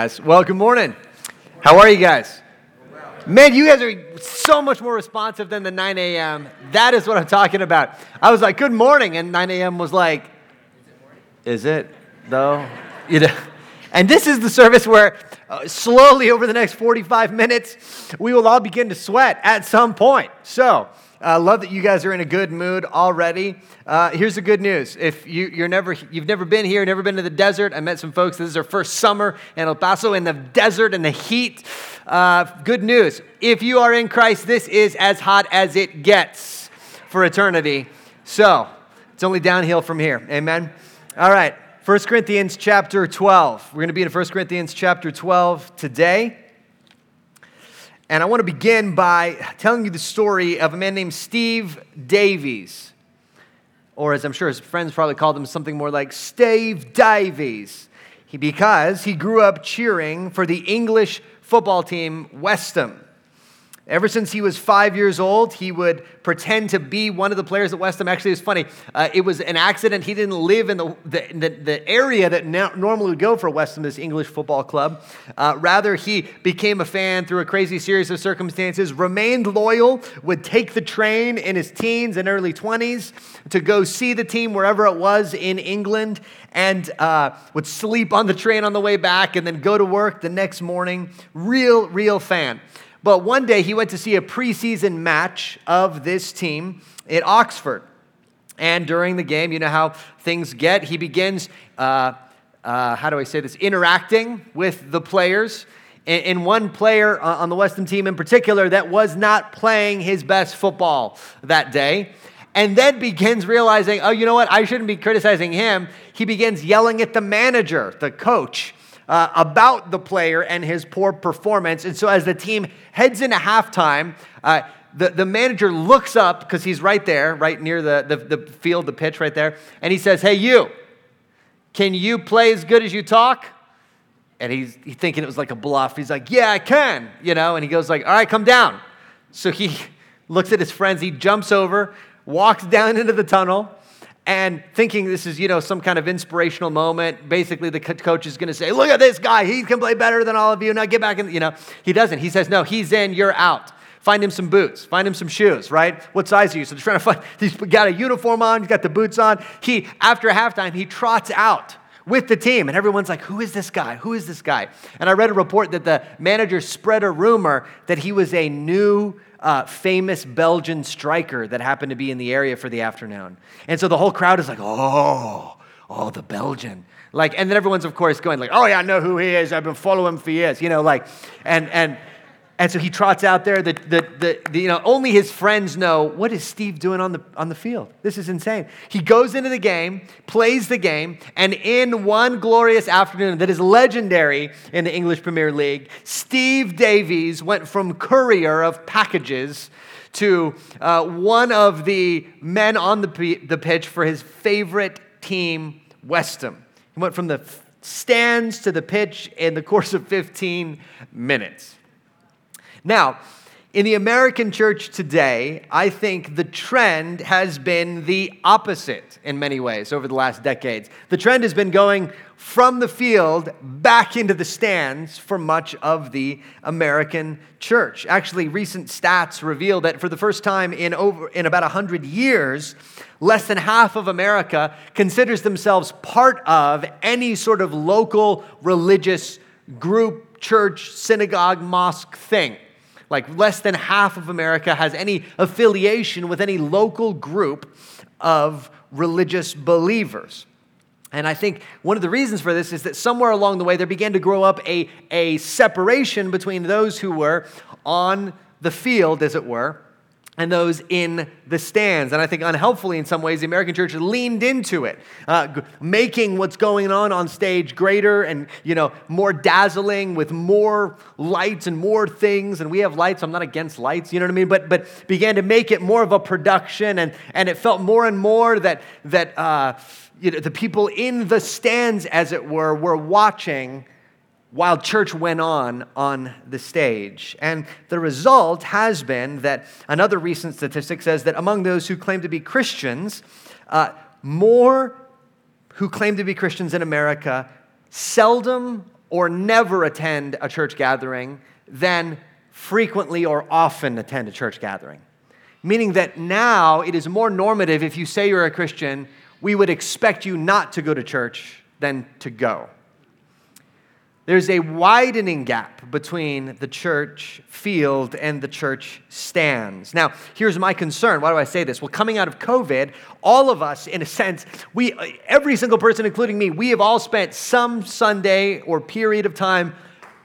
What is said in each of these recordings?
Well, good morning. How are you guys? Man, you guys are so much more responsive than the 9 a.m. That is what I'm talking about. I was like, good morning, and 9 a.m. was like, is it though? You know, and this is the service where uh, slowly over the next 45 minutes, we will all begin to sweat at some point. So, uh, love that you guys are in a good mood already. Uh, here's the good news: if you, you're never, you've never been here, never been to the desert. I met some folks. This is our first summer in El Paso in the desert and the heat. Uh, good news: if you are in Christ, this is as hot as it gets for eternity. So it's only downhill from here. Amen. All right. 1 Corinthians chapter 12. We're going to be in 1 Corinthians chapter 12 today. And I want to begin by telling you the story of a man named Steve Davies, or as I'm sure his friends probably called him, something more like Stave Davies, he, because he grew up cheering for the English football team West Ham. Ever since he was five years old, he would pretend to be one of the players at West Ham. Actually, it's funny. Uh, it was an accident. He didn't live in the, the, the area that no, normally would go for West Ham, this English football club. Uh, rather, he became a fan through a crazy series of circumstances, remained loyal, would take the train in his teens and early 20s to go see the team wherever it was in England, and uh, would sleep on the train on the way back and then go to work the next morning. Real, real fan. But one day he went to see a preseason match of this team at Oxford. And during the game, you know how things get. He begins, uh, uh, how do I say this, interacting with the players. And one player uh, on the West Ham team in particular that was not playing his best football that day. And then begins realizing, oh, you know what? I shouldn't be criticizing him. He begins yelling at the manager, the coach uh, about the player and his poor performance. And so as the team heads into halftime, uh, the, the manager looks up because he's right there, right near the, the, the field, the pitch right there, and he says, Hey, you, can you play as good as you talk? And he's, he's thinking it was like a bluff. He's like, Yeah, I can, you know, and he goes like, All right, come down. So he looks at his friends, he jumps over, walks down into the tunnel, and thinking this is, you know, some kind of inspirational moment. Basically, the coach is going to say, Look at this guy. He can play better than all of you. Now get back in. You know, he doesn't. He says, No, he's in, you're out. Find him some boots. Find him some shoes, right? What size are you? So they're trying to find, he's got a uniform on, he's got the boots on. He, after halftime, he trots out with the team. And everyone's like, Who is this guy? Who is this guy? And I read a report that the manager spread a rumor that he was a new uh, famous Belgian striker that happened to be in the area for the afternoon. And so the whole crowd is like, oh, oh, the Belgian. Like, and then everyone's, of course, going like, oh, yeah, I know who he is. I've been following him for years, you know, like, and, and, and so he trots out there. The, the, the, the, you know, only his friends know what is Steve doing on the, on the field. This is insane. He goes into the game, plays the game, and in one glorious afternoon that is legendary in the English Premier League, Steve Davies went from courier of packages to uh, one of the men on the, the pitch for his favorite team, West Ham. He went from the stands to the pitch in the course of 15 minutes. Now, in the American church today, I think the trend has been the opposite in many ways over the last decades. The trend has been going from the field back into the stands for much of the American church. Actually, recent stats reveal that for the first time in over in about 100 years, less than half of America considers themselves part of any sort of local religious group, church, synagogue, mosque thing. Like less than half of America has any affiliation with any local group of religious believers. And I think one of the reasons for this is that somewhere along the way there began to grow up a, a separation between those who were on the field, as it were, and those in the stands. And I think unhelpfully, in some ways, the American church leaned into it, uh, making what's going on on stage greater and you know more dazzling with more lights and more things. And we have lights. I'm not against lights, you know what I mean? But but began to make it more of a production, and and it felt more and more that that uh, you know, the people in the stands, as it were, were watching while church went on on the stage. And the result has been that another recent statistic says that among those who claim to be Christians, uh, more who claim to be Christians in America seldom or never attend a church gathering than frequently or often attend a church gathering. Meaning that now it is more normative if you say you're a Christian, we would expect you not to go to church than to go. There's a widening gap between the church field and the church stands. Now, here's my concern. Why do I say this? Well, coming out of COVID, all of us, in a sense, we, every single person, including me, we have all spent some Sunday or period of time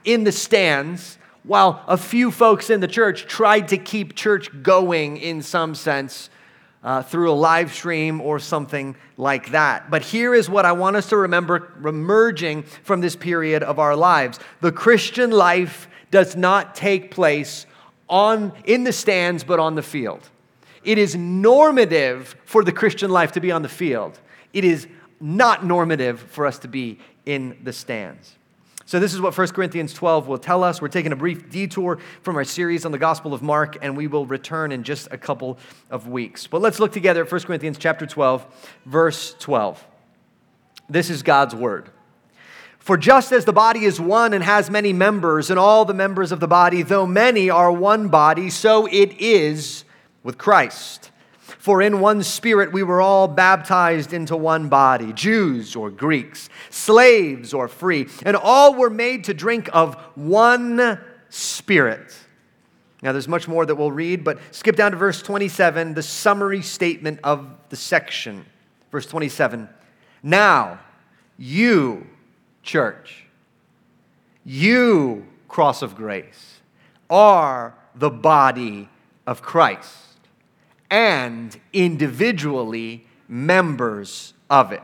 in the stands while a few folks in the church tried to keep church going in some sense uh, through a live stream or something like that. But here is what I want us to remember emerging from this period of our lives the Christian life does not take place on, in the stands, but on the field. It is normative for the Christian life to be on the field. It is not normative for us to be in the stands. So, this is what 1 Corinthians 12 will tell us. We're taking a brief detour from our series on the Gospel of Mark, and we will return in just a couple of weeks. But let's look together at 1 Corinthians chapter 12, verse 12. This is God's word. For just as the body is one and has many members, and all the members of the body, though many, are one body, so it is with Christ. For in one spirit we were all baptized into one body, Jews or Greeks, slaves or free, and all were made to drink of one spirit. Now, there's much more that we'll read, but skip down to verse 27, the summary statement of the section. Verse 27 Now, you, church, you, cross of grace, are the body of Christ and individually members of it.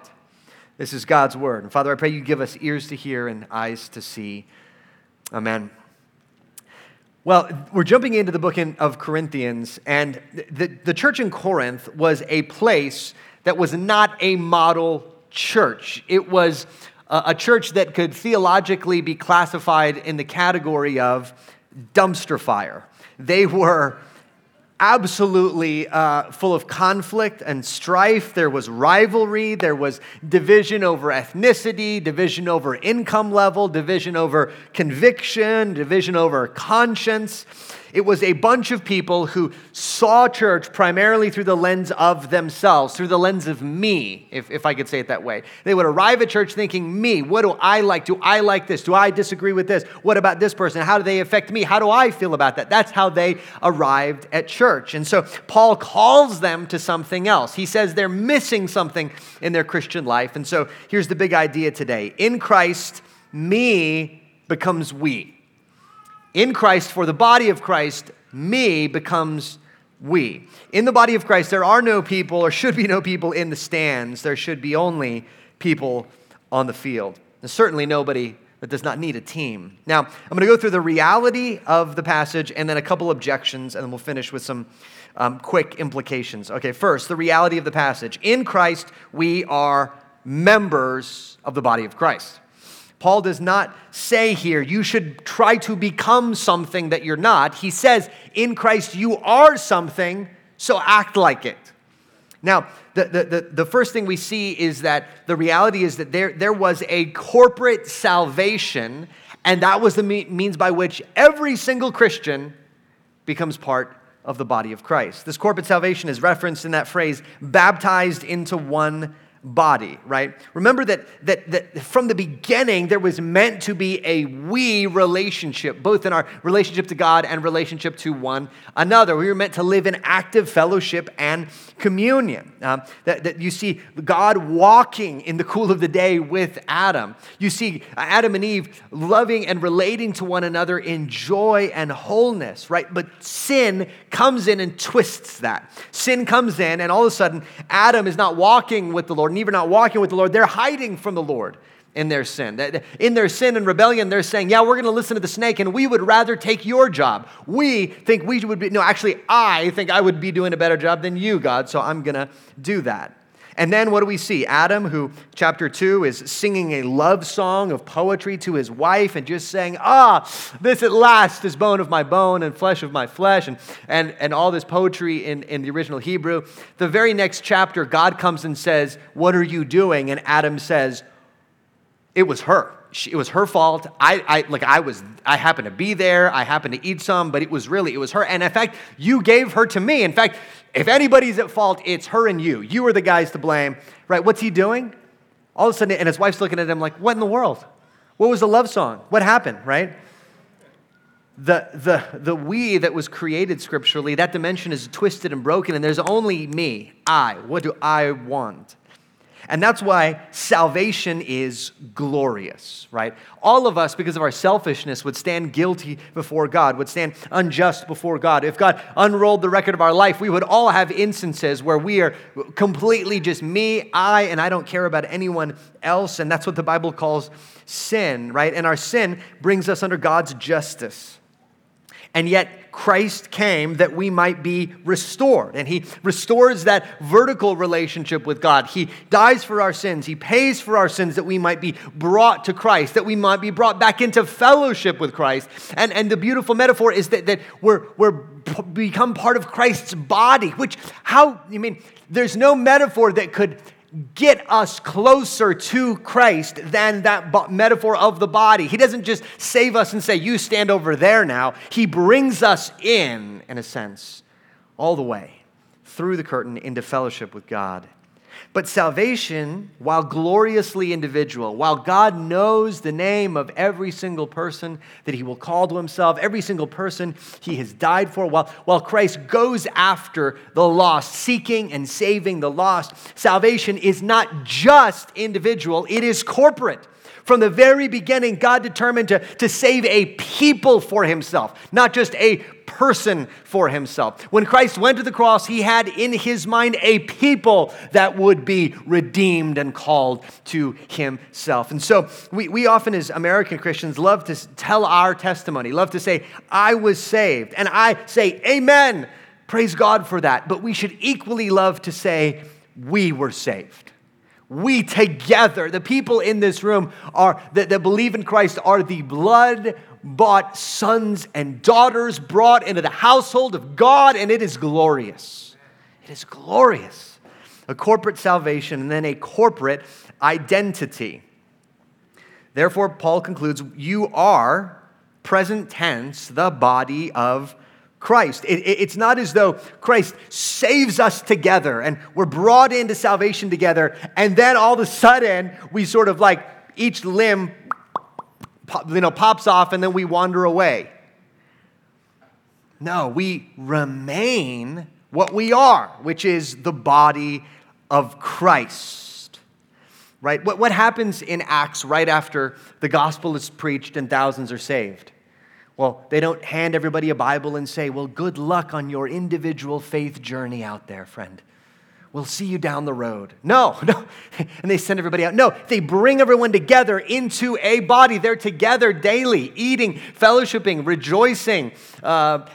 This is God's word. And Father, I pray you give us ears to hear and eyes to see. Amen. Well, we're jumping into the book of Corinthians, and the, the church in Corinth was a place that was not a model church. It was a, a church that could theologically be classified in the category of dumpster fire. They were absolutely uh, full of conflict and strife. There was rivalry, there was division over ethnicity, division over income level, division over conviction, division over conscience. It was a bunch of people who saw church primarily through the lens of themselves, through the lens of me, if, if I could say it that way. They would arrive at church thinking, me, what do I like? Do I like this? Do I disagree with this? What about this person? How do they affect me? How do I feel about that? That's how they arrived at church. And so Paul calls them to something else. He says they're missing something in their Christian life. And so here's the big idea today in Christ, me becomes we in Christ, for the body of Christ, me becomes we. In the body of Christ, there are no people or should be no people in the stands. There should be only people on the field. And certainly nobody that does not need a team. Now, I'm going to go through the reality of the passage and then a couple objections, and then we'll finish with some um, quick implications. Okay, first, the reality of the passage. In Christ, we are members of the body of Christ. Paul does not say here, you should try to become something that you're not. He says, in Christ, you are something, so act like it. Now, the, the, the, the, first thing we see is that the reality is that there, there was a corporate salvation, and that was the means by which every single Christian becomes part of the body of Christ. This corporate salvation is referenced in that phrase, baptized into one body, right? Remember that, that, that from the beginning, there was meant to be a we relationship, both in our relationship to God and relationship to one another. We were meant to live in active fellowship and communion. Um, that, that you see God walking in the cool of the day with Adam. You see Adam and Eve loving and relating to one another in joy and wholeness, right? But sin comes in and twists that. Sin comes in, and all of a sudden, Adam is not walking with the Lord and even not walking with the Lord, they're hiding from the Lord in their sin. In their sin and rebellion, they're saying, Yeah, we're going to listen to the snake, and we would rather take your job. We think we would be, no, actually, I think I would be doing a better job than you, God, so I'm going to do that. And then what do we see? Adam, who, chapter 2, is singing a love song of poetry to his wife and just saying, Ah, this at last is bone of my bone and flesh of my flesh, and, and, and all this poetry in, in the original Hebrew. The very next chapter, God comes and says, What are you doing? And Adam says, It was her. She, it was her fault. I, I, like, I was, I happened to be there. I happened to eat some, but it was really, it was her. And in fact, you gave her to me. In fact, if anybody's at fault, it's her and you. You are the guys to blame, right? What's he doing? All of a sudden, and his wife's looking at him like, what in the world? What was the love song? What happened, right? The, the, the we that was created scripturally, that dimension is twisted and broken, and there's only me, I. What do I want? And that's why salvation is glorious, right? All of us, because of our selfishness, would stand guilty before God, would stand unjust before God. If God unrolled the record of our life, we would all have instances where we are completely just me, I, and I don't care about anyone else. And that's what the Bible calls sin, right? And our sin brings us under God's justice. And yet, Christ came that we might be restored. And He restores that vertical relationship with God. He dies for our sins. He pays for our sins that we might be brought to Christ, that we might be brought back into fellowship with Christ. And, and the beautiful metaphor is that, that we're, we're become part of Christ's body, which, how, I mean, there's no metaphor that could get us closer to Christ than that metaphor of the body. He doesn't just save us and say, You stand over there now. He brings us in, in a sense, all the way through the curtain into fellowship with God. But salvation, while gloriously individual, while God knows the name of every single person that he will call to himself, every single person he has died for, while, while Christ goes after the lost, seeking and saving the lost, salvation is not just individual, it is corporate. From the very beginning, God determined to, to save a people for himself, not just a person for himself. When Christ went to the cross, he had in his mind a people that would be redeemed and called to himself. And so we, we often, as American Christians, love to tell our testimony, love to say, I was saved. And I say, Amen. Praise God for that. But we should equally love to say, We were saved we together, the people in this room are that, that believe in Christ are the blood bought sons and daughters brought into the household of God, and it is glorious. It is glorious. A corporate salvation and then a corporate identity. Therefore, Paul concludes, You are, present tense, the body of Christ. It, it, it's not as though Christ saves us together and we're brought into salvation together, and then all of a sudden we sort of like each limb you know, pops off and then we wander away. No, we remain what we are, which is the body of Christ. Right? What, what happens in Acts right after the gospel is preached and thousands are saved? Well, they don't hand everybody a Bible and say, Well, good luck on your individual faith journey out there, friend. We'll see you down the road. No, no. And they send everybody out. No, they bring everyone together into a body. They're together daily, eating, fellowshipping, rejoicing, uh,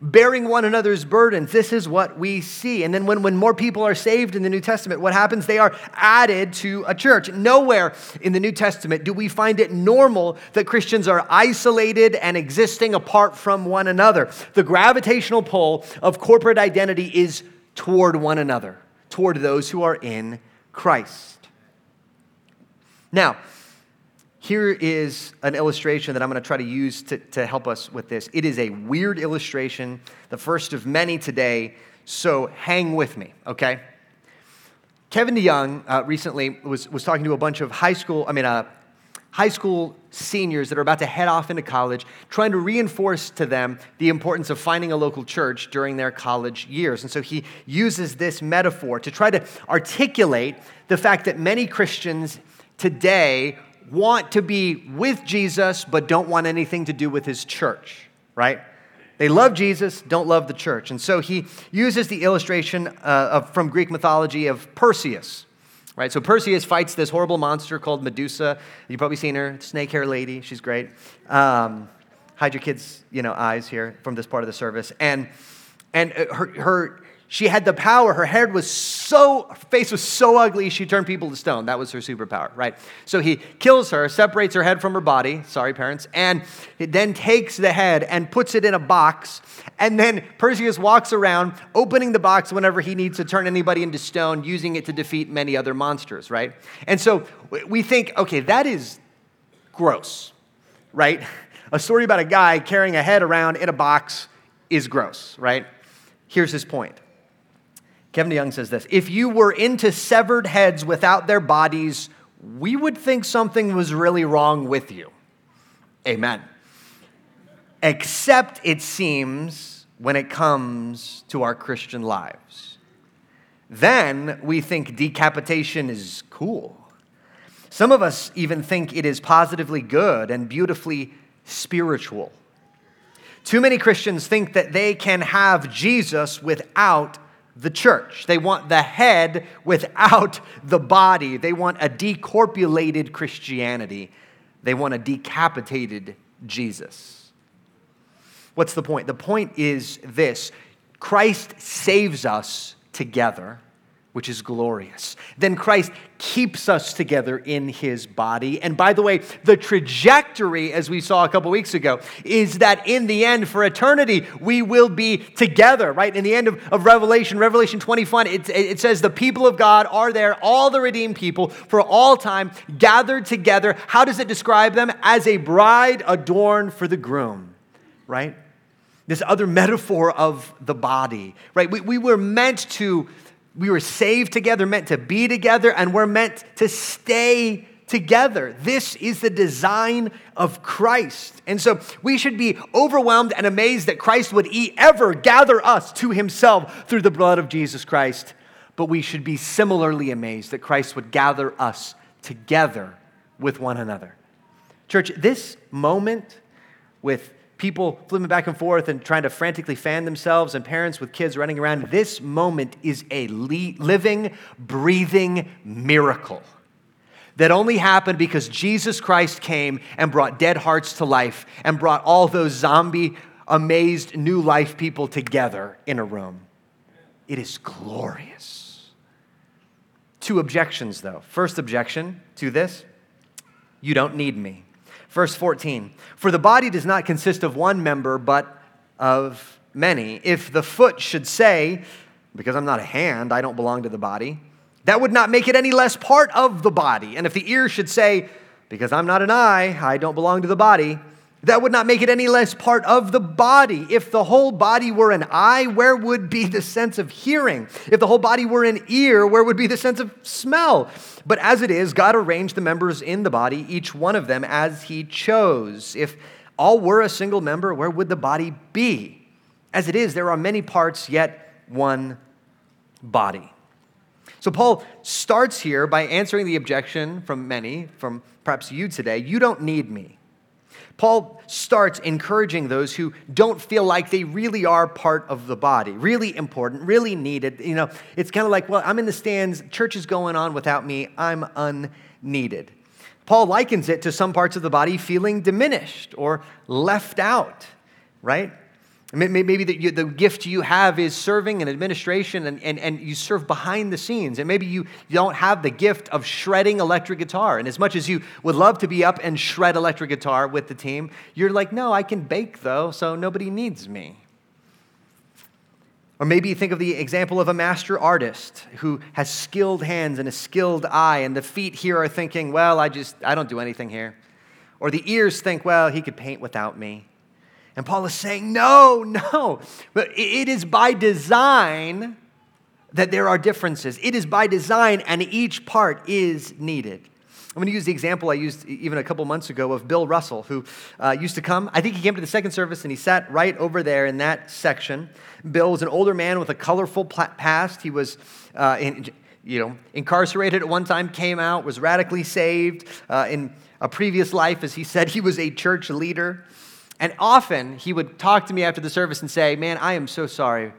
bearing one another's burdens. This is what we see. And then when, when more people are saved in the New Testament, what happens? They are added to a church. Nowhere in the New Testament do we find it normal that Christians are isolated and existing apart from one another. The gravitational pull of corporate identity is toward one another, toward those who are in Christ. Now, here is an illustration that I'm going to try to use to, to help us with this. It is a weird illustration, the first of many today, so hang with me, okay? Kevin DeYoung uh, recently was, was talking to a bunch of high school, I mean, uh, high school seniors that are about to head off into college, trying to reinforce to them the importance of finding a local church during their college years. And so he uses this metaphor to try to articulate the fact that many Christians today want to be with Jesus but don't want anything to do with his church, right? They love Jesus, don't love the church. And so he uses the illustration uh, of, from Greek mythology of Perseus Right, so Perseus fights this horrible monster called Medusa. You've probably seen her, snake hair lady. She's great. Um, hide your kids' you know, eyes here from this part of the service. And, and uh, her, her she had the power. Her head was so, her face was so ugly, she turned people to stone. That was her superpower, right? So he kills her, separates her head from her body. Sorry, parents. And then takes the head and puts it in a box. And then Perseus walks around, opening the box whenever he needs to turn anybody into stone, using it to defeat many other monsters, right? And so we think, okay, that is gross, right? A story about a guy carrying a head around in a box is gross, right? Here's his point. Kevin DeYoung says this If you were into severed heads without their bodies, we would think something was really wrong with you. Amen. Except it seems when it comes to our Christian lives. Then we think decapitation is cool. Some of us even think it is positively good and beautifully spiritual. Too many Christians think that they can have Jesus without the church. They want the head without the body. They want a decorpulated Christianity. They want a decapitated Jesus. What's the point? The point is this Christ saves us together which is glorious. Then Christ keeps us together in his body. And by the way, the trajectory, as we saw a couple weeks ago, is that in the end, for eternity, we will be together, right? In the end of, of Revelation, Revelation 21, it, it says the people of God are there, all the redeemed people, for all time, gathered together. How does it describe them? As a bride adorned for the groom, right? This other metaphor of the body, right? We, we were meant to we were saved together, meant to be together, and we're meant to stay together. This is the design of Christ. And so we should be overwhelmed and amazed that Christ would ever gather us to himself through the blood of Jesus Christ. But we should be similarly amazed that Christ would gather us together with one another. Church, this moment with people flipping back and forth and trying to frantically fan themselves, and parents with kids running around. This moment is a living, breathing miracle that only happened because Jesus Christ came and brought dead hearts to life and brought all those zombie, amazed, new life people together in a room. It is glorious. Two objections, though. First objection to this you don't need me. Verse 14 For the body does not consist of one member, but of many. If the foot should say, Because I'm not a hand, I don't belong to the body, that would not make it any less part of the body. And if the ear should say, Because I'm not an eye, I don't belong to the body, that would not make it any less part of the body. If the whole body were an eye, where would be the sense of hearing? If the whole body were an ear, where would be the sense of smell? But as it is, God arranged the members in the body, each one of them as He chose. If all were a single member, where would the body be? As it is, there are many parts, yet one body. So Paul starts here by answering the objection from many, from perhaps you today you don't need me. Paul starts encouraging those who don't feel like they really are part of the body, really important, really needed. You know, it's kind of like, well, I'm in the stands, church is going on without me, I'm unneeded. Paul likens it to some parts of the body feeling diminished or left out, right? Maybe the, the gift you have is serving in administration and, and, and you serve behind the scenes. And maybe you don't have the gift of shredding electric guitar. And as much as you would love to be up and shred electric guitar with the team, you're like, no, I can bake though, so nobody needs me. Or maybe you think of the example of a master artist who has skilled hands and a skilled eye, and the feet here are thinking, well, I just, I don't do anything here. Or the ears think, well, he could paint without me. And Paul is saying, no, no. But it is by design that there are differences. It is by design, and each part is needed. I'm going to use the example I used even a couple months ago of Bill Russell, who uh, used to come. I think he came to the second service and he sat right over there in that section. Bill was an older man with a colorful past. He was, uh, in, you know, incarcerated at one time, came out, was radically saved. Uh, in a previous life, as he said, he was a church leader. And often he would talk to me after the service and say, Man, I am so sorry.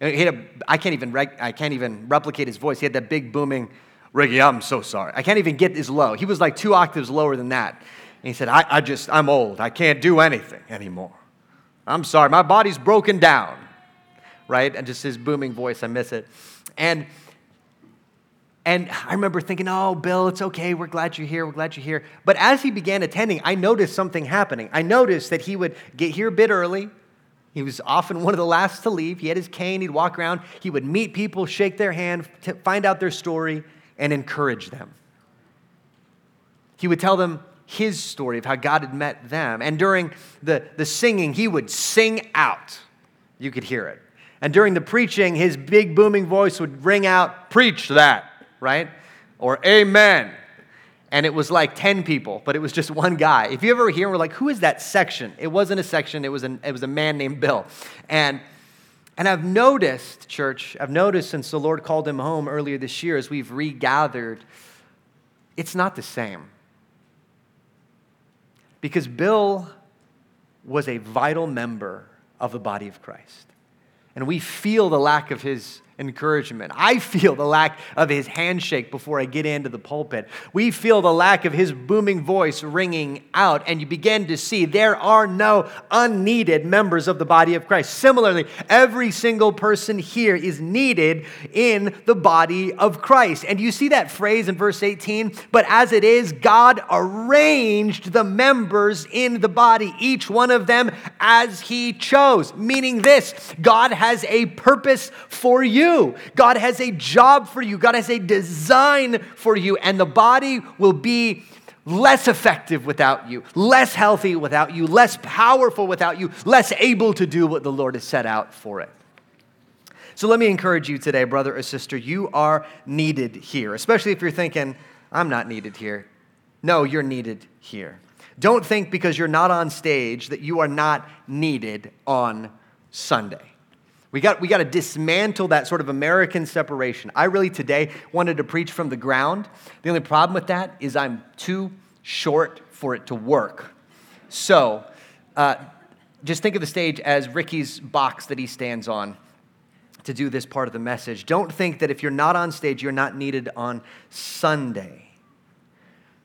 And he had a, I, can't even, I can't even replicate his voice. He had that big booming, Ricky, I'm so sorry. I can't even get as low. He was like two octaves lower than that. And he said, I, I just, I'm old. I can't do anything anymore. I'm sorry. My body's broken down. Right? And just his booming voice, I miss it. And and I remember thinking, oh, Bill, it's okay. We're glad you're here. We're glad you're here. But as he began attending, I noticed something happening. I noticed that he would get here a bit early. He was often one of the last to leave. He had his cane. He'd walk around. He would meet people, shake their hand, find out their story, and encourage them. He would tell them his story of how God had met them. And during the, the singing, he would sing out. You could hear it. And during the preaching, his big booming voice would ring out, Preach that, right? Or Amen. And it was like 10 people, but it was just one guy. If you ever hear, we're like, Who is that section? It wasn't a section, it was, an, it was a man named Bill. And and I've noticed, church, I've noticed since the Lord called him home earlier this year as we've regathered, it's not the same. Because Bill was a vital member of the body of Christ. And we feel the lack of his encouragement. I feel the lack of his handshake before I get into the pulpit. We feel the lack of his booming voice ringing out, and you begin to see there are no unneeded members of the body of Christ. Similarly, every single person here is needed in the body of Christ. And you see that phrase in verse 18, but as it is, God arranged the members in the body, each one of them as he chose, meaning this God has a purpose for you you. God has a job for you, God has a design for you, and the body will be less effective without you, less healthy without you, less powerful without you, less able to do what the Lord has set out for it. So let me encourage you today, brother or sister, you are needed here, especially if you're thinking, I'm not needed here. No, you're needed here. Don't think because you're not on stage that you are not needed on Sunday. We got, we got to dismantle that sort of American separation. I really today wanted to preach from the ground. The only problem with that is I'm too short for it to work. So uh, just think of the stage as Ricky's box that he stands on to do this part of the message. Don't think that if you're not on stage, you're not needed on Sunday.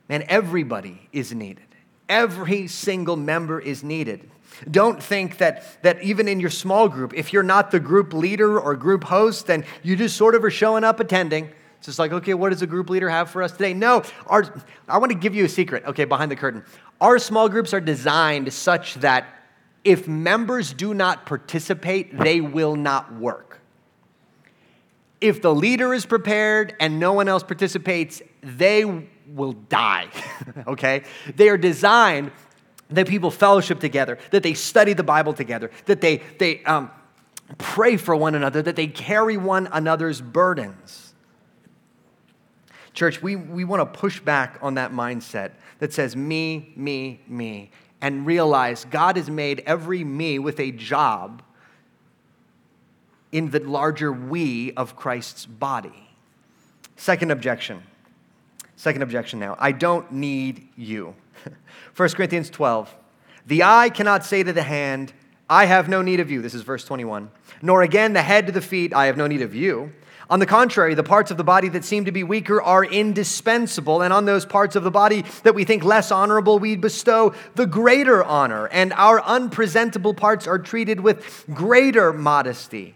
And everybody is needed. Every single member is needed. Don't think that, that even in your small group, if you're not the group leader or group host, then you just sort of are showing up attending. It's just like, okay, what does the group leader have for us today? No, our, I want to give you a secret, okay, behind the curtain. Our small groups are designed such that if members do not participate, they will not work. If the leader is prepared and no one else participates, they will die, okay? They are designed that people fellowship together, that they study the Bible together, that they, they um, pray for one another, that they carry one another's burdens. Church, we, we want to push back on that mindset that says me, me, me, and realize God has made every me with a job in the larger we of Christ's body. Second objection. Second objection now. I don't need you. 1 Corinthians 12. The eye cannot say to the hand, I have no need of you. This is verse 21. Nor again the head to the feet, I have no need of you. On the contrary, the parts of the body that seem to be weaker are indispensable, and on those parts of the body that we think less honorable, we bestow the greater honor, and our unpresentable parts are treated with greater modesty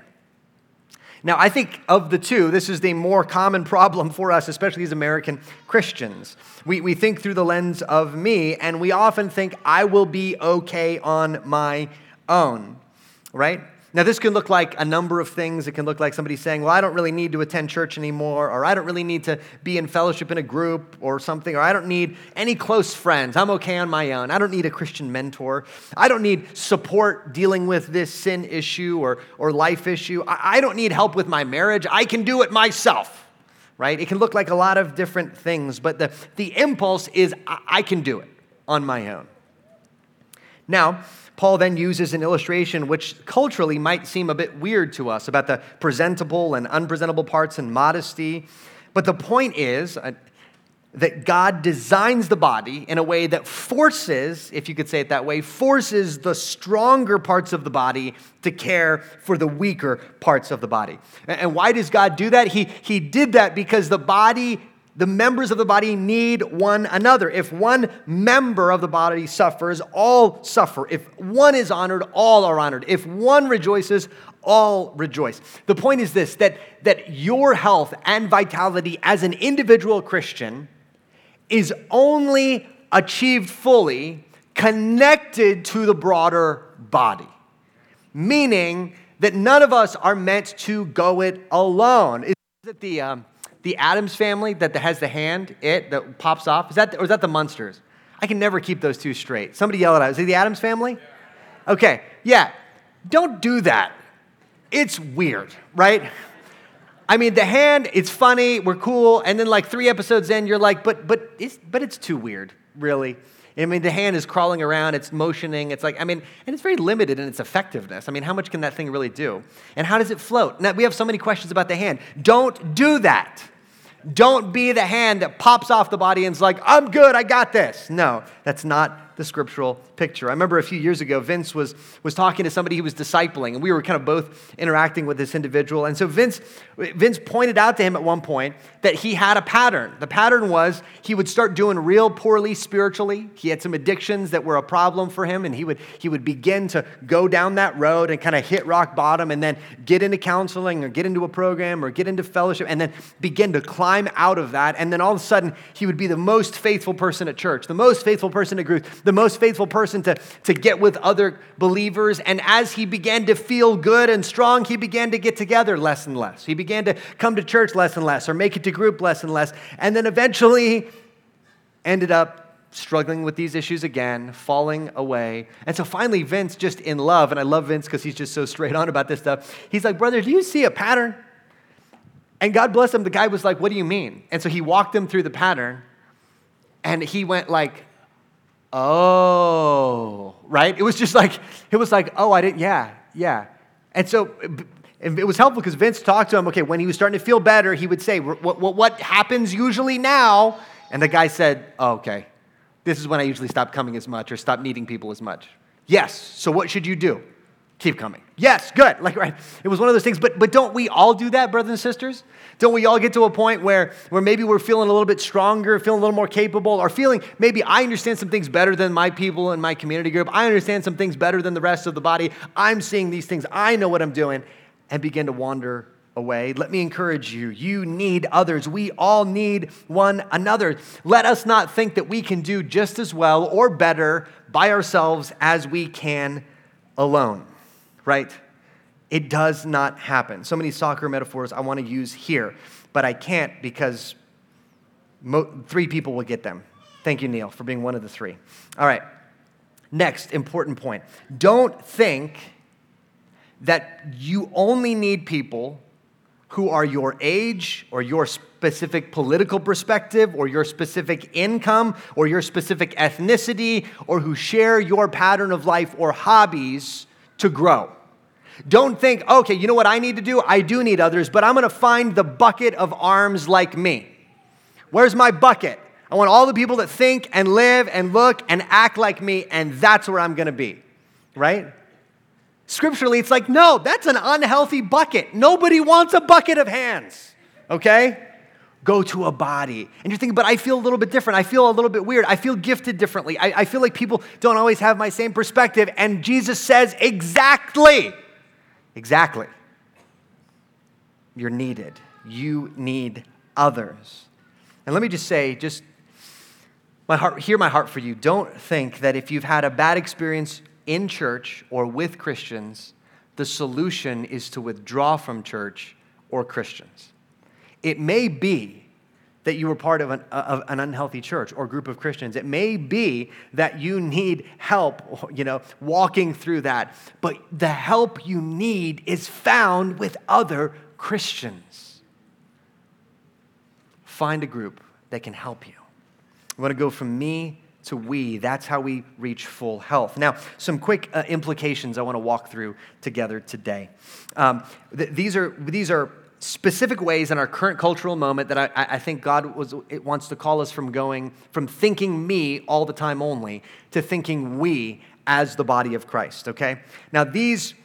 Now, I think of the two, this is the more common problem for us, especially as American Christians. We, we think through the lens of me, and we often think, I will be okay on my own, right? Now, this can look like a number of things. It can look like somebody saying, Well, I don't really need to attend church anymore, or I don't really need to be in fellowship in a group or something, or I don't need any close friends. I'm okay on my own. I don't need a Christian mentor. I don't need support dealing with this sin issue or, or life issue. I, I don't need help with my marriage. I can do it myself, right? It can look like a lot of different things, but the, the impulse is, I, I can do it on my own. Now, Paul then uses an illustration which culturally might seem a bit weird to us about the presentable and unpresentable parts and modesty. But the point is uh, that God designs the body in a way that forces, if you could say it that way, forces the stronger parts of the body to care for the weaker parts of the body. And why does God do that? He, he did that because the body The members of the body need one another. If one member of the body suffers, all suffer. If one is honored, all are honored. If one rejoices, all rejoice. The point is this that, that your health and vitality as an individual Christian is only achieved fully connected to the broader body. Meaning that none of us are meant to go it alone. Is it the, um, the Addams family that has the hand, it, that pops off? Is that, or is that the Munsters? I can never keep those two straight. Somebody yell it out. Is it the Addams family? Okay, yeah. Don't do that. It's weird, right? I mean, the hand, it's funny, we're cool, and then like three episodes in, you're like, but but it's but it's too weird, really. I mean, the hand is crawling around, it's motioning, it's like, I mean, and it's very limited in its effectiveness. I mean, how much can that thing really do? And how does it float? Now, we have so many questions about the hand. Don't do that. Don't be the hand that pops off the body and is like, I'm good, I got this. No, that's not the scriptural picture. I remember a few years ago, Vince was, was talking to somebody he was discipling, and we were kind of both interacting with this individual. And so Vince, Vince pointed out to him at one point that he had a pattern. The pattern was he would start doing real poorly spiritually. He had some addictions that were a problem for him, and he would, he would begin to go down that road and kind of hit rock bottom and then get into counseling or get into a program or get into fellowship and then begin to climb out of that. And then all of a sudden, he would be the most faithful person at church, the most faithful person at group, the most faithful person to, to get with other believers. And as he began to feel good and strong, he began to get together less and less. He began to come to church less and less or make it to group less and less. And then eventually ended up struggling with these issues again, falling away. And so finally, Vince, just in love, and I love Vince because he's just so straight on about this stuff, he's like, Brother, do you see a pattern? And God bless him, the guy was like, What do you mean? And so he walked him through the pattern, and he went like, Oh, right? It was just like, it was like, oh, I didn't, yeah, yeah. And so it was helpful because Vince talked to him. Okay, when he was starting to feel better, he would say, what, what, what happens usually now? And the guy said, oh, okay, this is when I usually stop coming as much or stop needing people as much. Yes, so what should you do? Keep coming. Yes, good. Like, right. It was one of those things. But, but don't we all do that, brothers and sisters? Don't we all get to a point where, where maybe we're feeling a little bit stronger, feeling a little more capable, or feeling maybe I understand some things better than my people in my community group. I understand some things better than the rest of the body. I'm seeing these things. I know what I'm doing, and begin to wander away. Let me encourage you. You need others. We all need one another. Let us not think that we can do just as well or better by ourselves as we can alone, right? It does not happen. So many soccer metaphors I want to use here, but I can't because mo- three people will get them. Thank you, Neil, for being one of the three. All right. Next important point. Don't think that you only need people who are your age or your specific political perspective or your specific income or your specific ethnicity or who share your pattern of life or hobbies to grow. Don't think, okay, you know what I need to do? I do need others, but I'm to find the bucket of arms like me. Where's my bucket? I want all the people that think and live and look and act like me, and that's where I'm to be, right? Scripturally, it's like, no, that's an unhealthy bucket. Nobody wants a bucket of hands, okay? Go to a body. And you're thinking, but I feel a little bit different. I feel a little bit weird. I feel gifted differently. I, I feel like people don't always have my same perspective. And Jesus says, exactly. Exactly. You're needed. You need others. And let me just say, just my heart, hear my heart for you. Don't think that if you've had a bad experience in church or with Christians, the solution is to withdraw from church or Christians. It may be that you were part of an, of an, unhealthy church or group of Christians. It may be that you need help, you know, walking through that. But the help you need is found with other Christians. Find a group that can help you. I want to go from me to we. That's how we reach full health. Now, some quick uh, implications I want to walk through together today. Um, th- these are these are specific ways in our current cultural moment that I, I think God was, wants to call us from going from thinking me all the time only to thinking we as the body of Christ, okay? Now, these,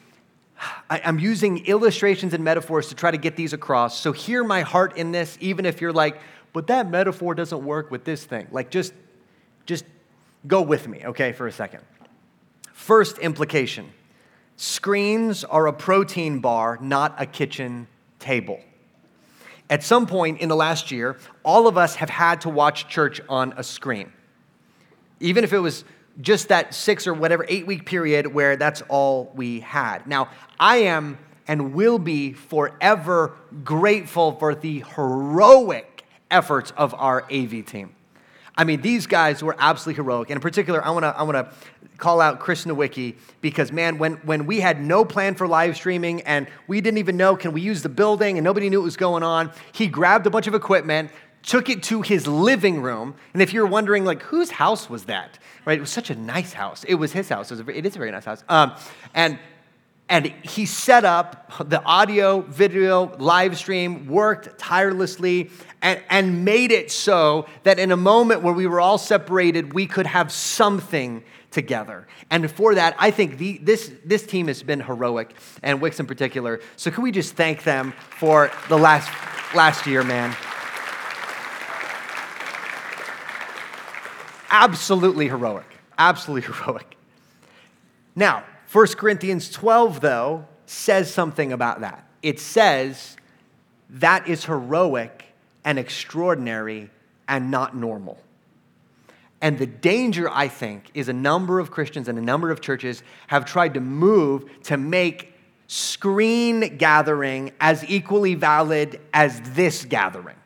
I, I'm using illustrations and metaphors to try to get these across. So, hear my heart in this, even if you're like, but that metaphor doesn't work with this thing. Like, just, just go with me, okay, for a second. First implication screens are a protein bar, not a kitchen table. At some point in the last year, all of us have had to watch church on a screen. Even if it was just that six or whatever eight week period where that's all we had. Now, I am and will be forever grateful for the heroic efforts of our AV team. I mean, these guys were absolutely heroic. And in particular, I wanna, I wanna call out Chris Nowicki because, man, when, when we had no plan for live streaming and we didn't even know, can we use the building, and nobody knew what was going on, he grabbed a bunch of equipment, took it to his living room. And if you're wondering, like, whose house was that? Right? It was such a nice house. It was his house. It, was a, it is a very nice house. Um, and and he set up the audio, video, live stream, worked tirelessly, and, and made it so that in a moment where we were all separated, we could have something together. And for that, I think the, this, this team has been heroic, and Wix in particular. So, can we just thank them for the last, last year, man? Absolutely heroic. Absolutely heroic. Now, 1 Corinthians 12, though, says something about that. It says that is heroic and extraordinary and not normal. And the danger, I think, is a number of Christians and a number of churches have tried to move to make screen gathering as equally valid as this gathering.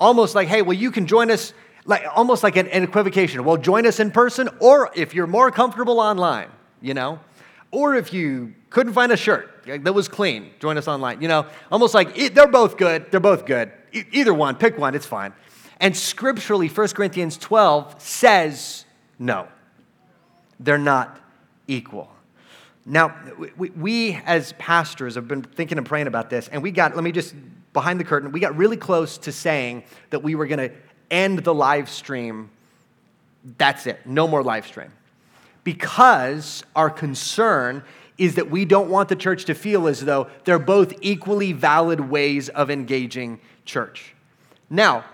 Almost like, hey, well, you can join us, like almost like an, an equivocation. Well, join us in person, or if you're more comfortable online you know? Or if you couldn't find a shirt that was clean, join us online. You know, almost like they're both good. They're both good. Either one, pick one, it's fine. And scripturally, 1 Corinthians 12 says no, they're not equal. Now, we, we, as pastors have been thinking and praying about this, and we got, let me just, behind the curtain, we got really close to saying that we were going to end the live stream. That's it, no more live stream because our concern is that we don't want the church to feel as though they're both equally valid ways of engaging church. Now,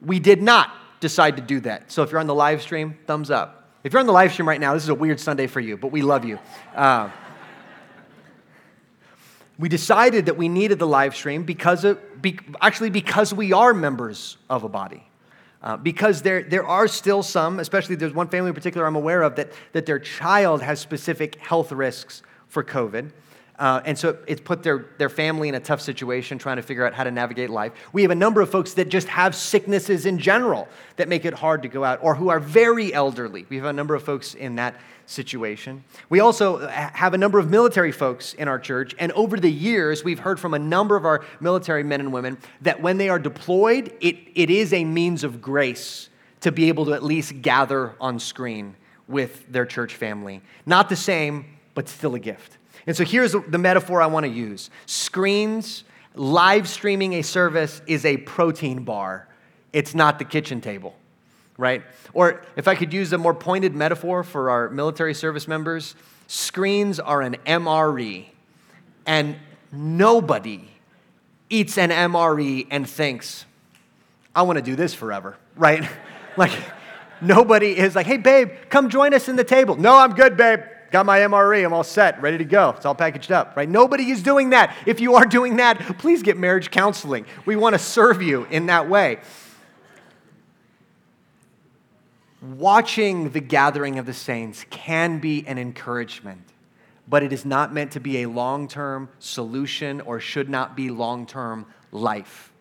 we did not decide to do that. So if you're on the live stream, thumbs up. If you're on the live stream right now, this is a weird Sunday for you, but we love you. Uh, we decided that we needed the live stream because of, be, actually because we are members of a body. Uh, because there, there are still some, especially there's one family in particular I'm aware of, that, that their child has specific health risks for COVID. Uh, and so it's put their, their family in a tough situation trying to figure out how to navigate life. We have a number of folks that just have sicknesses in general that make it hard to go out or who are very elderly. We have a number of folks in that situation. We also have a number of military folks in our church, and over the years, we've heard from a number of our military men and women that when they are deployed, it, it is a means of grace to be able to at least gather on screen with their church family. Not the same, but still a gift. And so here's the metaphor I want to use screens, live streaming a service is a protein bar, it's not the kitchen table right? Or if I could use a more pointed metaphor for our military service members, screens are an MRE, and nobody eats an MRE and thinks, I want to do this forever, right? like, nobody is like, hey, babe, come join us in the table. No, I'm good, babe. Got my MRE. I'm all set, ready to go. It's all packaged up, right? Nobody is doing that. If you are doing that, please get marriage counseling. We want to serve you in that way watching the gathering of the saints can be an encouragement, but it is not meant to be a long term solution or should not be long term life.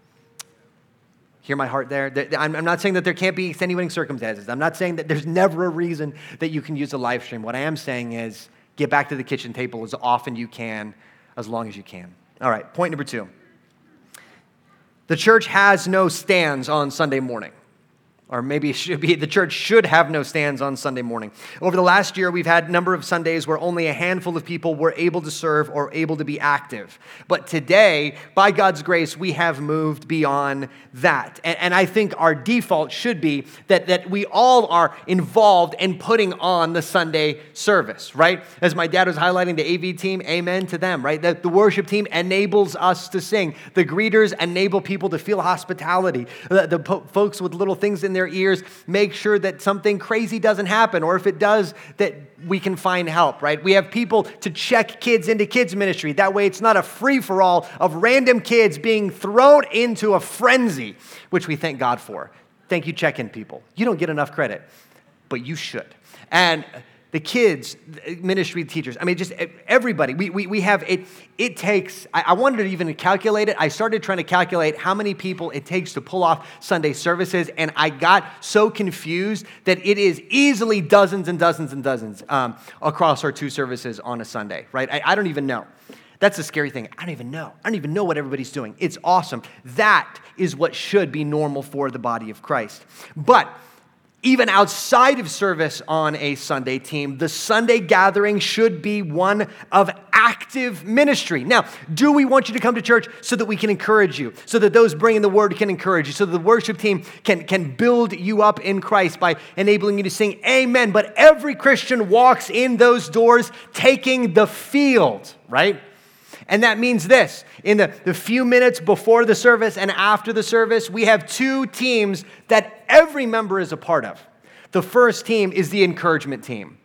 Hear my heart there? I'm not saying that there can't be extenuating circumstances. I'm not saying that there's never a reason that you can use a live stream. What I am saying is get back to the kitchen table as often you can, as long as you can. All right, point number two. The church has no stands on Sunday morning. Or maybe it should be the church should have no stands on Sunday morning. Over the last year, we've had a number of Sundays where only a handful of people were able to serve or able to be active. But today, by God's grace, we have moved beyond that. And, and I think our default should be that, that we all are involved in putting on the Sunday service, right? As my dad was highlighting the AV team, amen to them, right? The, the worship team enables us to sing. The greeters enable people to feel hospitality. The, the po- folks with little things in their ears, make sure that something crazy doesn't happen, or if it does, that we can find help, right? We have people to check kids into kids' ministry. That way, it's not a free for all of random kids being thrown into a frenzy, which we thank God for. Thank you, check in people. You don't get enough credit, but you should. And the kids, ministry teachers, I mean, just everybody. We, we, we have it. It takes, I, I wanted to even calculate it. I started trying to calculate how many people it takes to pull off Sunday services, and I got so confused that it is easily dozens and dozens and dozens um, across our two services on a Sunday, right? I, I don't even know. That's the scary thing. I don't even know. I don't even know what everybody's doing. It's awesome. That is what should be normal for the body of Christ. But even outside of service on a Sunday team, the Sunday gathering should be one of active ministry. Now, do we want you to come to church so that we can encourage you, so that those bringing the word can encourage you, so that the worship team can, can build you up in Christ by enabling you to sing amen? But every Christian walks in those doors taking the field, right? And that means this in the, the few minutes before the service and after the service, we have two teams that every member is a part of. The first team is the encouragement team.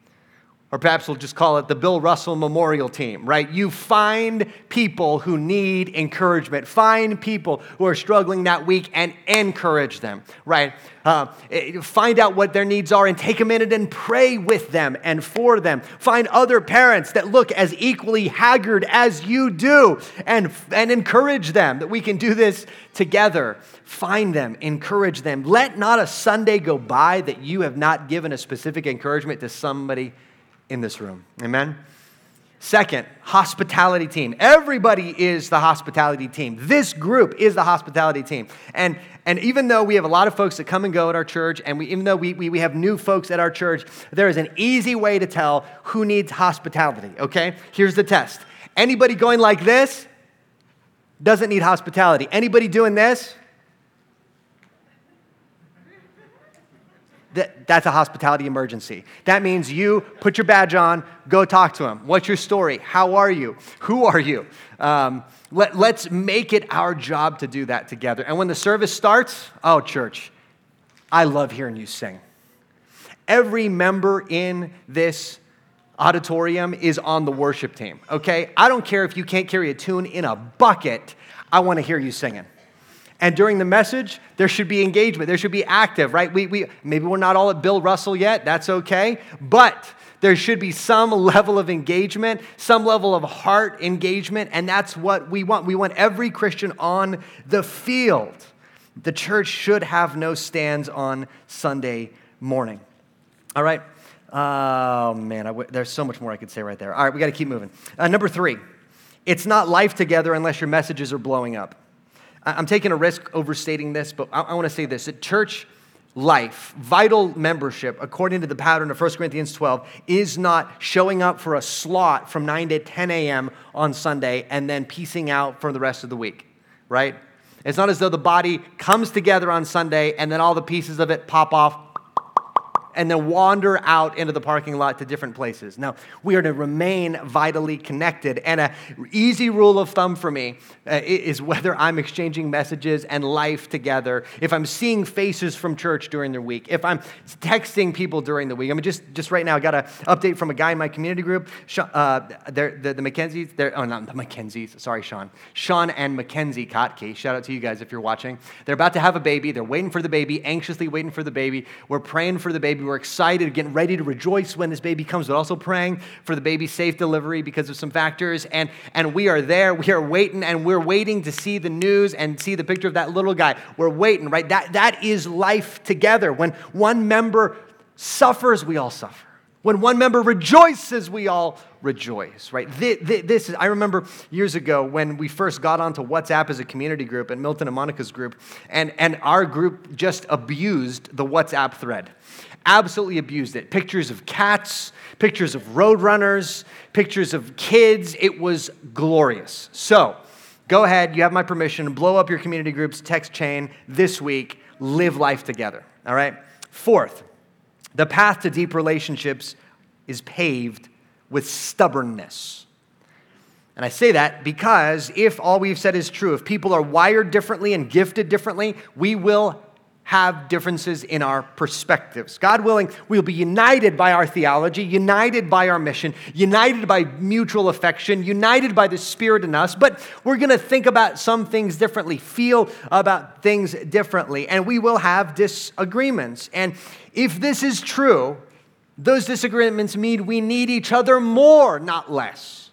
Or perhaps we'll just call it the Bill Russell Memorial Team, right? You find people who need encouragement, find people who are struggling that week and encourage them, right? Uh, eh, find out what their needs are and take a minute and pray with them and for them. Find other parents that look as equally haggard as you do and, and encourage them that we can do this together. Find them, encourage them. Let not a Sunday go by that you have not given a specific encouragement to somebody in this room. Amen? Second, hospitality team. Everybody is the hospitality team. This group is the hospitality team. And, and even though we have a lot of folks that come and go at our church, and we, even though we, we, we have new folks at our church, there is an easy way to tell who needs hospitality, okay? Here's the test. Anybody going like this doesn't need hospitality. Anybody doing this that, that's a hospitality emergency. That means you put your badge on, go talk to him. What's your story? How are you? Who are you? Um, let, let's make it our job to do that together. And when the service starts, oh, church, I love hearing you sing. Every member in this auditorium is on the worship team, okay? I don't care if you can't carry a tune in a bucket, I want to hear you singing. And during the message, there should be engagement. There should be active, right? We, we, maybe we're not all at Bill Russell yet. That's okay. But there should be some level of engagement, some level of heart engagement. And that's what we want. We want every Christian on the field. The church should have no stands on Sunday morning. All right? Oh, man, there's so much more I could say right there. All right, we got to keep moving. Uh, number three, it's not life together unless your messages are blowing up. I'm taking a risk overstating this, but I, I want to say this that church life, vital membership, according to the pattern of 1 Corinthians 12, is not showing up for a slot from 9 to 10 a.m. on Sunday and then piecing out for the rest of the week, right? It's not as though the body comes together on Sunday and then all the pieces of it pop off and then wander out into the parking lot to different places. Now, we are to remain vitally connected. And an easy rule of thumb for me uh, is whether I'm exchanging messages and life together, if I'm seeing faces from church during the week, if I'm texting people during the week. I mean, just, just right now, I got an update from a guy in my community group. Uh, the, the Mackenzies, they're, oh, not the Mackenzies, sorry, Sean. Sean and Mackenzie Kotke. Shout out to you guys if you're watching. They're about to have a baby. They're waiting for the baby, anxiously waiting for the baby. We're praying for the baby. We're excited, getting ready to rejoice when this baby comes, but also praying for the baby's safe delivery because of some factors. And, and we are there, we are waiting, and we're waiting to see the news and see the picture of that little guy. We're waiting, right? That, that is life together. When one member suffers, we all suffer. When one member rejoices, we all rejoice, right? This is, I remember years ago when we first got onto WhatsApp as a community group and Milton and Monica's group, and, and our group just abused the WhatsApp thread. Absolutely abused it. Pictures of cats, pictures of roadrunners, pictures of kids. It was glorious. So go ahead, you have my permission, blow up your community group's text chain this week. Live life together, all right? Fourth, the path to deep relationships is paved with stubbornness. And I say that because if all we've said is true, if people are wired differently and gifted differently, we will have differences in our perspectives. God willing, we'll be united by our theology, united by our mission, united by mutual affection, united by the Spirit in us, but we're going to think about some things differently, feel about things differently, and we will have disagreements. And if this is true, those disagreements mean we need each other more, not less.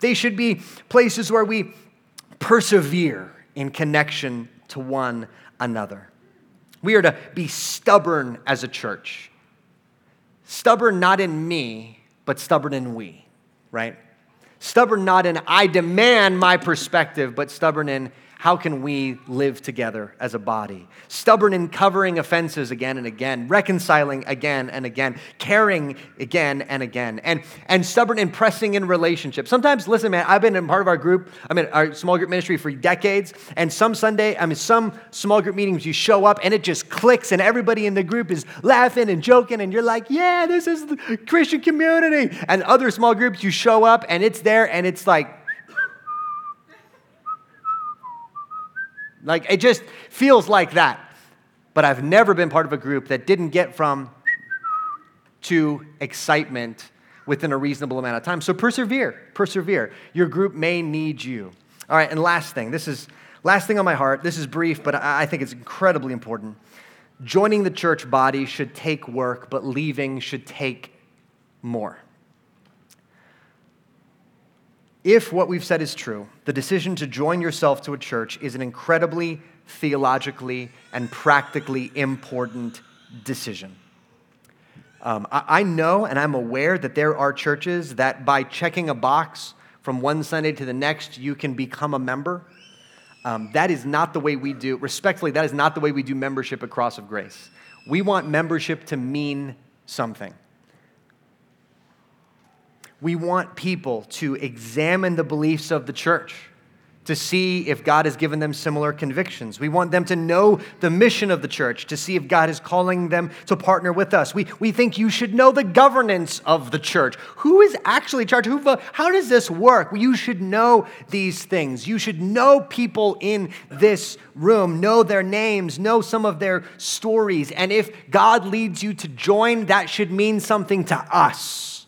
They should be places where we persevere in connection to one another. We are to be stubborn as a church. Stubborn not in me, but stubborn in we, right? Stubborn not in I demand my perspective, but stubborn in how can we live together as a body? Stubborn in covering offenses again and again, reconciling again and again, caring again and again, and, and stubborn in pressing in relationships. Sometimes, listen, man, I've been in part of our group, I mean, our small group ministry for decades, and some Sunday, I mean, some small group meetings, you show up and it just clicks, and everybody in the group is laughing and joking, and you're like, yeah, this is the Christian community. And other small groups, you show up and it's there, and it's like, Like it just feels like that. But I've never been part of a group that didn't get from to excitement within a reasonable amount of time. So persevere, persevere. Your group may need you. All right, and last thing. This is last thing on my heart. This is brief, but I think it's incredibly important. Joining the church body should take work, but leaving should take more. If what we've said is true, the decision to join yourself to a church is an incredibly theologically and practically important decision. Um, I, I know and I'm aware that there are churches that by checking a box from one Sunday to the next, you can become a member. Um, that is not the way we do, respectfully, that is not the way we do membership at Cross of Grace. We want membership to mean something. We want people to examine the beliefs of the church to see if God has given them similar convictions. We want them to know the mission of the church to see if God is calling them to partner with us. We, we think you should know the governance of the church. Who is actually charged? Who, how does this work? You should know these things. You should know people in this room, know their names, know some of their stories. And if God leads you to join, that should mean something to us.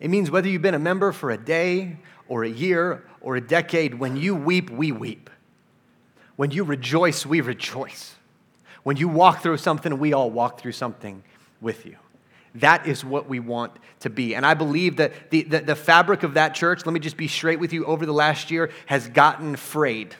It means whether you've been a member for a day or a year or a decade, when you weep, we weep. When you rejoice, we rejoice. When you walk through something, we all walk through something with you. That is what we want to be. And I believe that the, the, the fabric of that church, let me just be straight with you, over the last year has gotten frayed.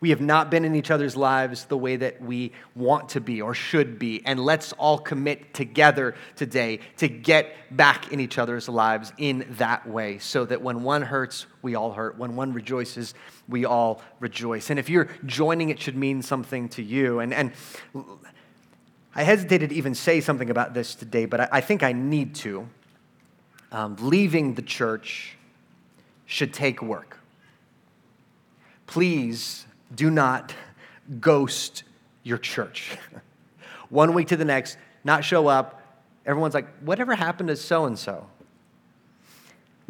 We have not been in each other's lives the way that we want to be or should be. And let's all commit together today to get back in each other's lives in that way so that when one hurts, we all hurt. When one rejoices, we all rejoice. And if you're joining, it should mean something to you. And, and I hesitated to even say something about this today, but I, I think I need to. Um, leaving the church should take work. Please do not ghost your church. One week to the next, not show up. Everyone's like, whatever happened to so and so?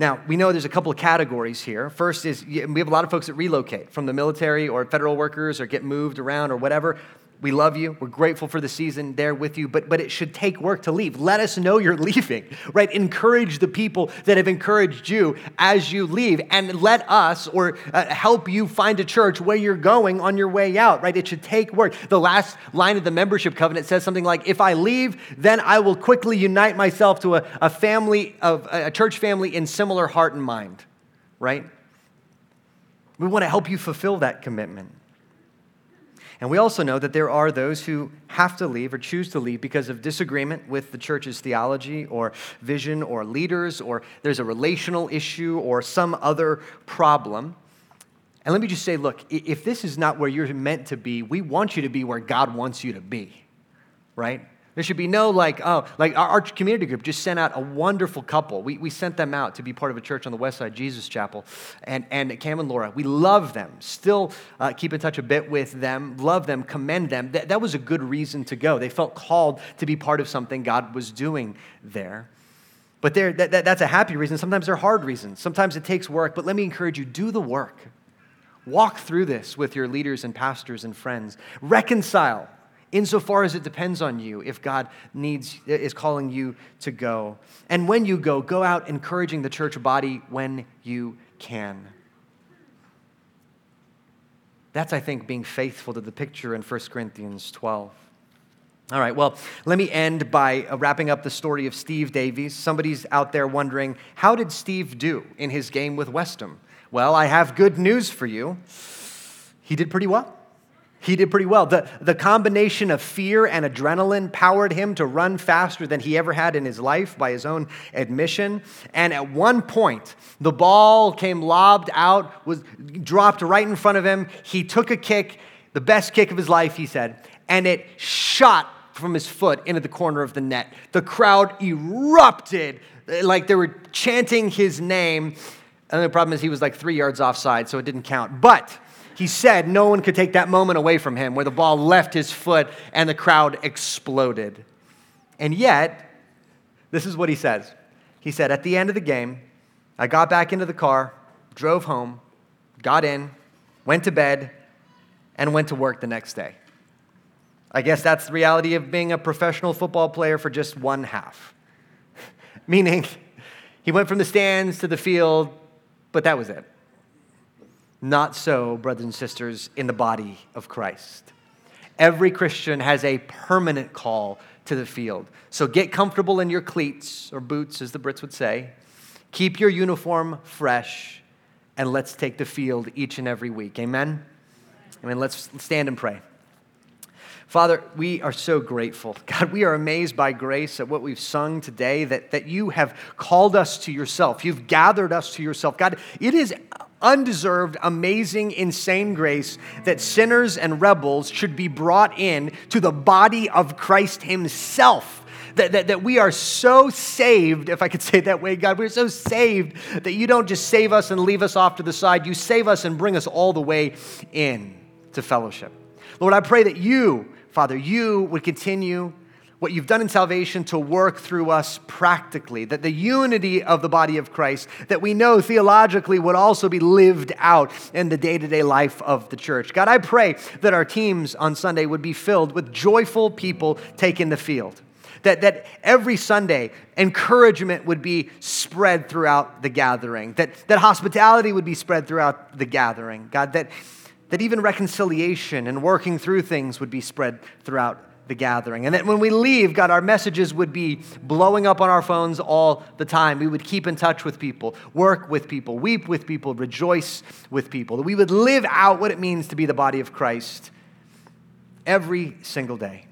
Now, we know there's a couple of categories here. First is we have a lot of folks that relocate from the military or federal workers or get moved around or whatever. We love you. We're grateful for the season there with you, but, but it should take work to leave. Let us know you're leaving, right? Encourage the people that have encouraged you as you leave, and let us or uh, help you find a church where you're going on your way out, right? It should take work. The last line of the membership covenant says something like, If I leave, then I will quickly unite myself to a, a family of a church family in similar heart and mind, right? We want to help you fulfill that commitment. And we also know that there are those who have to leave or choose to leave because of disagreement with the church's theology or vision or leaders, or there's a relational issue or some other problem. And let me just say look, if this is not where you're meant to be, we want you to be where God wants you to be, right? There should be no like, oh, like our, our, community group just sent out a wonderful couple. We, we sent them out to be part of a church on the west side, Jesus Chapel. And, and Cam and Laura, we love them. Still uh, keep in touch a bit with them, love them, commend them. That, that was a good reason to go. They felt called to be part of something God was doing there. But that, that, that's a happy reason. Sometimes they're hard reasons. Sometimes it takes work. But let me encourage you do the work. Walk through this with your leaders and pastors and friends. Reconcile insofar as it depends on you if God needs is calling you to go. And when you go, go out encouraging the church body when you can. That's, I think, being faithful to the picture in 1 Corinthians 12. All right, well, let me end by uh, wrapping up the story of Steve Davies. Somebody's out there wondering, how did Steve do in his game with West Ham? Well, I have good news for you. He did pretty well. He did pretty well. The, the combination of fear and adrenaline powered him to run faster than he ever had in his life by his own admission. And at one point, the ball came lobbed out, was dropped right in front of him. He took a kick, the best kick of his life, he said, and it shot from his foot into the corner of the net. The crowd erupted like they were chanting his name. And the problem is he was like three yards offside, so it didn't count. But he said no one could take that moment away from him where the ball left his foot and the crowd exploded. And yet, this is what he says. He said, At the end of the game, I got back into the car, drove home, got in, went to bed, and went to work the next day. I guess that's the reality of being a professional football player for just one half. Meaning, he went from the stands to the field, but that was it. Not so, brothers and sisters, in the body of Christ. Every Christian has a permanent call to the field. So get comfortable in your cleats or boots, as the Brits would say. Keep your uniform fresh, and let's take the field each and every week. Amen? Amen. Let's stand and pray. Father, we are so grateful. God, we are amazed by grace at what we've sung today, that, that you have called us to yourself. You've gathered us to yourself. God, it is undeserved, amazing, insane grace that sinners and rebels should be brought in to the body of Christ Himself. That, that, that we are so saved, if I could say it that way, God, we're so saved that you don't just save us and leave us off to the side. You save us and bring us all the way in to fellowship. Lord, I pray that you Father, you would continue what you've done in salvation to work through us practically, that the unity of the body of Christ that we know theologically would also be lived out in the day to day life of the church. God, I pray that our teams on Sunday would be filled with joyful people taking the field. That, that every Sunday, encouragement would be spread throughout the gathering, that, that hospitality would be spread throughout the gathering. God, that that even reconciliation and working through things would be spread throughout the gathering. And that when we leave, God, our messages would be blowing up on our phones all the time. We would keep in touch with people, work with people, weep with people, rejoice with people. That we would live out what it means to be the body of Christ every single day.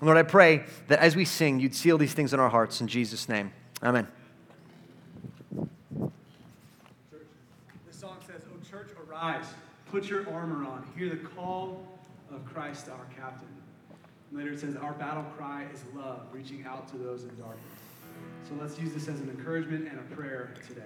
Lord, I pray that as we sing, you'd seal these things in our hearts in Jesus' name. Amen. This song says, Oh, church, arise. Put your armor on. Hear the call of Christ, our captain. Later it says, Our battle cry is love, reaching out to those in darkness. So let's use this as an encouragement and a prayer today.